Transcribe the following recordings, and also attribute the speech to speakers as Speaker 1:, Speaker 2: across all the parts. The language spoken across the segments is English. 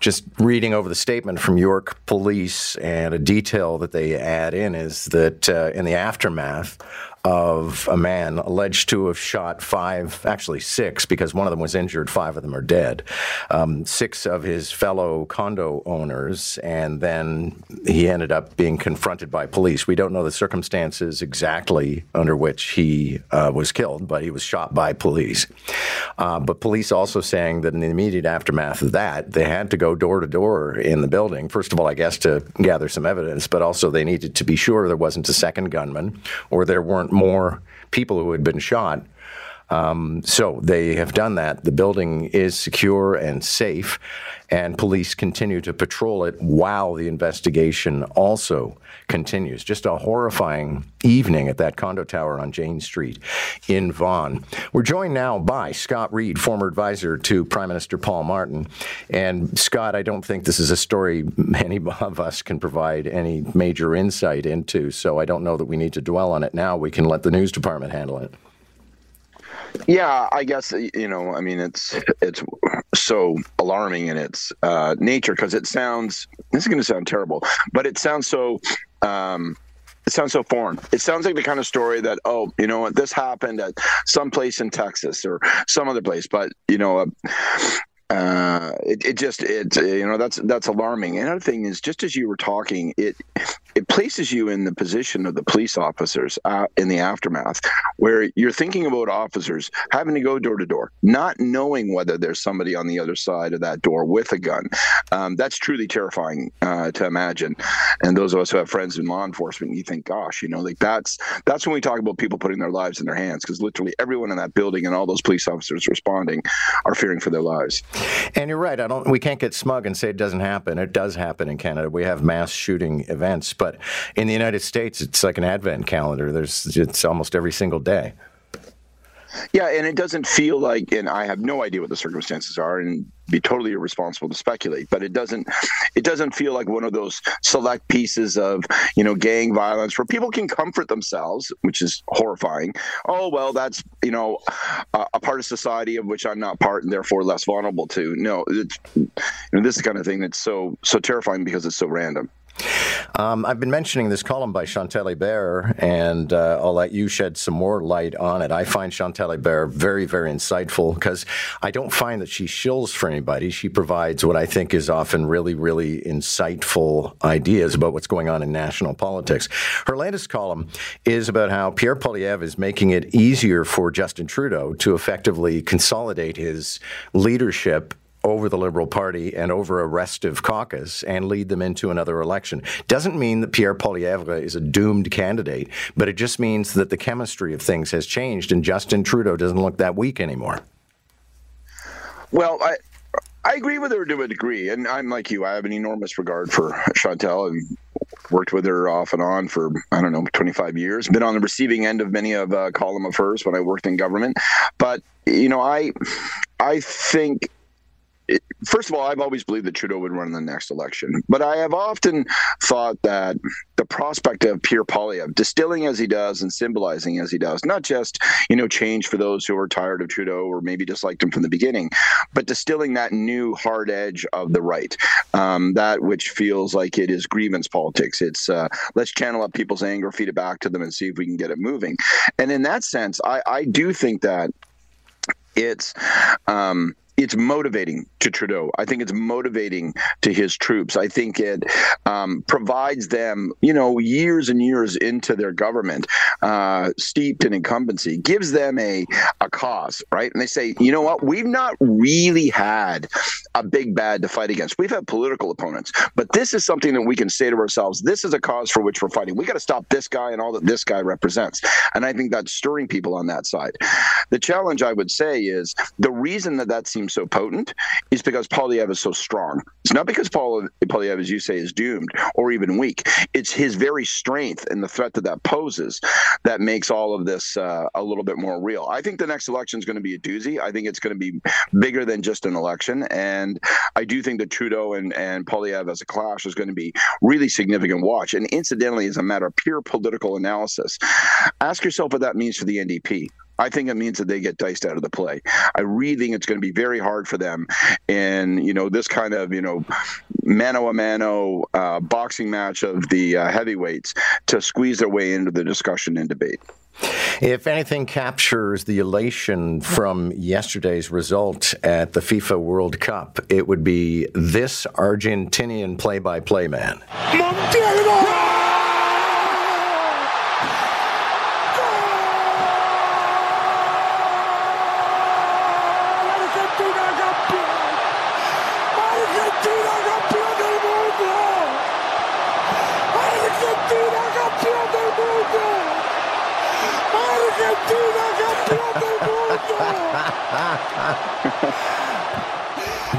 Speaker 1: just reading over the statement from York Police, and a detail that they add in is that uh, in the aftermath of a man alleged to have shot five, actually six, because one of them was injured, five of them are dead, um, six of his fellow condo owners, and then he ended up being confronted by police. We don't know the circumstances exactly under which he uh, was killed, but he was shot by police. Uh, but police also saying that in the immediate aftermath of that, they had to go door to door in the building. First of all, I guess to gather some evidence, but also they needed to be sure there wasn't a second gunman or there weren't more people who had been shot. Um, so they have done that. The building is secure and safe, and police continue to patrol it while the investigation also continues. Just a horrifying evening at that condo tower on Jane Street in Vaughan. We're joined now by Scott Reid, former advisor to Prime Minister Paul Martin. And Scott, I don't think this is a story any of us can provide any major insight into, so I don't know that we need to dwell on it now. We can let the news department handle it.
Speaker 2: Yeah, I guess you know. I mean, it's it's so alarming in its uh, nature because it sounds. This is going to sound terrible, but it sounds so. Um, it sounds so foreign. It sounds like the kind of story that, oh, you know what, this happened at some place in Texas or some other place. But you know, uh, uh, it, it just it you know that's that's alarming. Another thing is just as you were talking, it it places you in the position of the police officers uh, in the aftermath, where you're thinking about officers having to go door to door, not knowing whether there's somebody on the other side of that door with a gun. Um, that's truly terrifying uh, to imagine. And those of us who have friends in law enforcement, you think, gosh, you know, like that's that's when we talk about people putting their lives in their hands, because literally everyone in that building and all those police officers responding are fearing for their lives.
Speaker 1: And you're right. I don't. We can't get smug and say it doesn't happen. It does happen in Canada. We have mass shooting events, but in the United States, it's like an advent calendar. There's it's almost every single day.
Speaker 2: Yeah, and it doesn't feel like, and I have no idea what the circumstances are, and be totally irresponsible to speculate. But it doesn't, it doesn't feel like one of those select pieces of you know gang violence where people can comfort themselves, which is horrifying. Oh well, that's you know a, part of society of which I'm not part, and therefore less vulnerable to. No, you know, this is the kind of thing that's so so terrifying because it's so random.
Speaker 1: Um, I've been mentioning this column by Chantal Hébert, and uh, I'll let you shed some more light on it. I find Chantal Hébert very, very insightful because I don't find that she shills for anybody. She provides what I think is often really, really insightful ideas about what's going on in national politics. Her latest column is about how Pierre Poilievre is making it easier for Justin Trudeau to effectively consolidate his leadership over the Liberal Party and over a restive caucus and lead them into another election. Doesn't mean that Pierre Poilievre is a doomed candidate, but it just means that the chemistry of things has changed and Justin Trudeau doesn't look that weak anymore.
Speaker 2: Well, I, I agree with her to a degree, and I'm like you. I have an enormous regard for Chantal and worked with her off and on for I don't know 25 years. Been on the receiving end of many of a uh, column of hers when I worked in government, but you know, I I think first of all, I've always believed that Trudeau would run in the next election, but I have often thought that the prospect of Pierre Poilievre distilling as he does and symbolizing as he does, not just you know change for those who are tired of Trudeau or maybe disliked him from the beginning, but distilling that new hard edge of the right, um, that which feels like it is grievance politics. It's uh, let's channel up people's anger, feed it back to them, and see if we can get it moving. And in that sense, I, I do think that it's. Um, it's motivating to Trudeau. I think it's motivating to his troops. I think it um, provides them, you know, years and years into their government, uh, steeped in incumbency, gives them a a cause, right? And they say, you know what, we've not really had a big bad to fight against. We've had political opponents, but this is something that we can say to ourselves: this is a cause for which we're fighting. We got to stop this guy and all that this guy represents. And I think that's stirring people on that side. The challenge, I would say, is the reason that that seems so potent is because Poilievre is so strong. It's not because Paul Poilievre, as you say, is doomed or even weak. It's his very strength and the threat that that poses that makes all of this uh, a little bit more real. I think the next election is going to be a doozy. I think it's going to be bigger than just an election, and I do think that Trudeau and and Poilievre as a clash is going to be really significant watch. And incidentally, as a matter of pure political analysis, ask yourself what that means for the NDP I think it means that they get diced out of the play. I really think it's going to be very hard for them in you know this kind of you know mano a mano uh, boxing match of the uh, heavyweights to squeeze their way into the discussion and debate.
Speaker 1: If anything captures the elation from yesterday's result at the FIFA World Cup, it would be this Argentinian play by play man.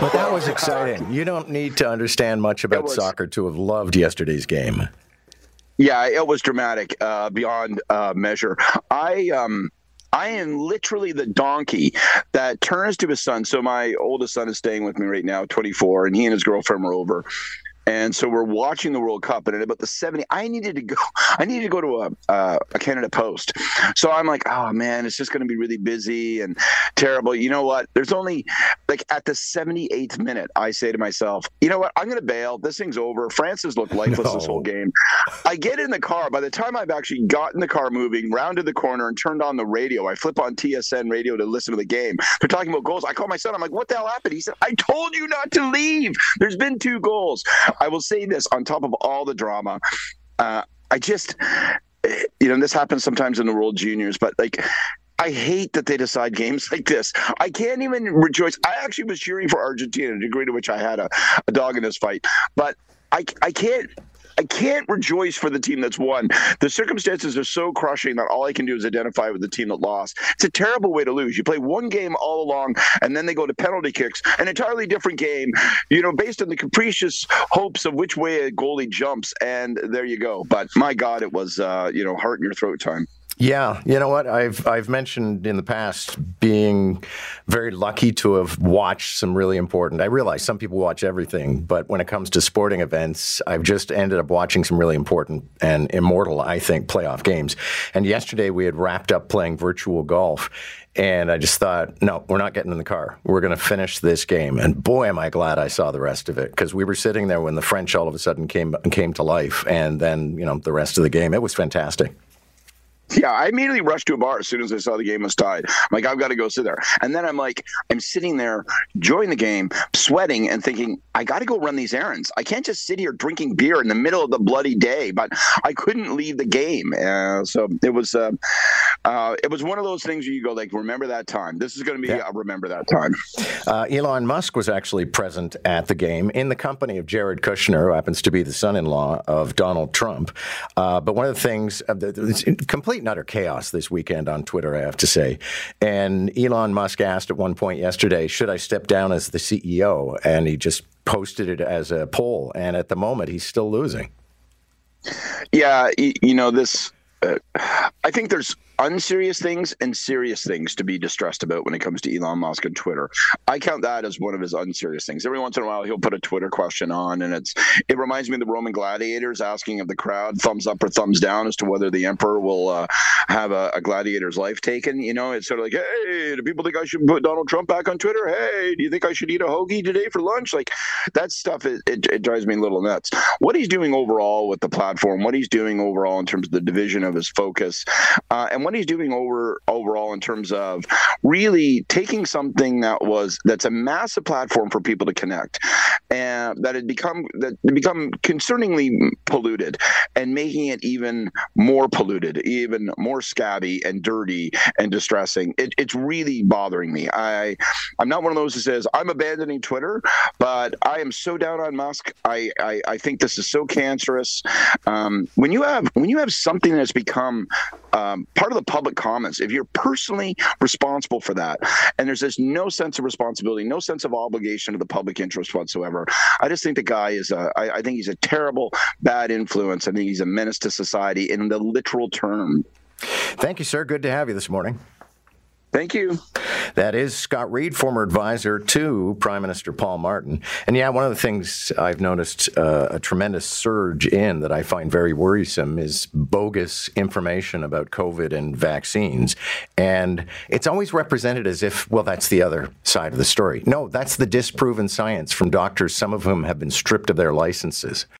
Speaker 1: But that was exciting. You don't need to understand much about soccer to have loved yesterday's game.
Speaker 2: Yeah, it was dramatic uh, beyond uh, measure. I um, I am literally the donkey that turns to his son. So my oldest son is staying with me right now, 24, and he and his girlfriend were over. And so we're watching the World Cup, and at about the 70, I needed to go. I needed to go to a uh, a Canada Post. So I'm like, oh man, it's just going to be really busy and terrible. You know what? There's only like at the 78th minute, I say to myself, you know what? I'm going to bail. This thing's over. France has looked lifeless no. this whole game. I get in the car. By the time I've actually gotten the car moving, rounded the corner, and turned on the radio, I flip on TSN radio to listen to the game. They're talking about goals. I call my son. I'm like, what the hell happened? He said, I told you not to leave. There's been two goals. I will say this on top of all the drama. Uh, I just, you know, this happens sometimes in the World Juniors, but like, I hate that they decide games like this. I can't even rejoice. I actually was cheering for Argentina, a degree to which I had a, a dog in this fight, but I, I can't I can't rejoice for the team that's won. The circumstances are so crushing that all I can do is identify with the team that lost. It's a terrible way to lose. You play one game all along, and then they go to penalty kicks, an entirely different game, you know, based on the capricious hopes of which way a goalie jumps, and there you go. But my God, it was, uh, you know, heart in your throat time.
Speaker 1: Yeah, you know what? I've I've mentioned in the past being very lucky to have watched some really important. I realize some people watch everything, but when it comes to sporting events, I've just ended up watching some really important and immortal, I think, playoff games. And yesterday we had wrapped up playing virtual golf, and I just thought, no, we're not getting in the car. We're going to finish this game. And boy, am I glad I saw the rest of it because we were sitting there when the French all of a sudden came came to life, and then you know the rest of the game. It was fantastic.
Speaker 2: Yeah, I immediately rushed to a bar as soon as I saw the game was tied. I'm like, I've got to go sit there. And then I'm like, I'm sitting there enjoying the game, sweating, and thinking, I got to go run these errands. I can't just sit here drinking beer in the middle of the bloody day. But I couldn't leave the game, uh, so it was uh, uh, it was one of those things where you go like, remember that time. This is going to be yeah. a remember that time.
Speaker 1: Uh, Elon Musk was actually present at the game in the company of Jared Kushner, who happens to be the son-in-law of Donald Trump. Uh, but one of the things, uh, complete complete and utter chaos this weekend on Twitter, I have to say. And Elon Musk asked at one point yesterday, should I step down as the CEO? And he just posted it as a poll. And at the moment, he's still losing.
Speaker 2: Yeah, you know, this, uh, I think there's unserious things and serious things to be distressed about when it comes to Elon Musk and Twitter. I count that as one of his unserious things. Every once in a while, he'll put a Twitter question on, and it's it reminds me of the Roman gladiators asking of the crowd thumbs up or thumbs down as to whether the emperor will uh, have a, a, gladiator's life taken. You know, it's sort of like, hey, do people think I should put Donald Trump back on Twitter? Hey, do you think I should eat a hoagie today for lunch? Like that stuff, it, it, it drives me a little nuts. What he's doing overall with the platform, what he's doing overall in terms of the division of his focus, uh, and what he's doing over overall in terms of really taking something that was that's a massive platform for people to connect and that had become that become concerningly polluted and making it even more polluted even more scabby and dirty and distressing. It, it's really bothering me. I i'm not one of those who says i'm abandoning twitter but i am so down on musk. I i, I think this is so cancerous. Um, when you have when you have something that's become um, part of the public comments, if you're personally responsible for that, and there's just no sense of responsibility, no sense of obligation to the public interest whatsoever, I just think the guy is a, I, I think he's a terrible, bad influence. I think he's a menace to society in the literal term.
Speaker 1: Thank you, sir. Good to have you this morning.
Speaker 2: Thank you.
Speaker 1: That is Scott Reid, former advisor to Prime Minister Paul Martin. And yeah, one of the things I've noticed uh, a tremendous surge in that I find very worrisome is bogus information about COVID and vaccines. And it's always represented as if, well, that's the other side of the story. No, that's the disproven science from doctors, some of whom have been stripped of their licenses.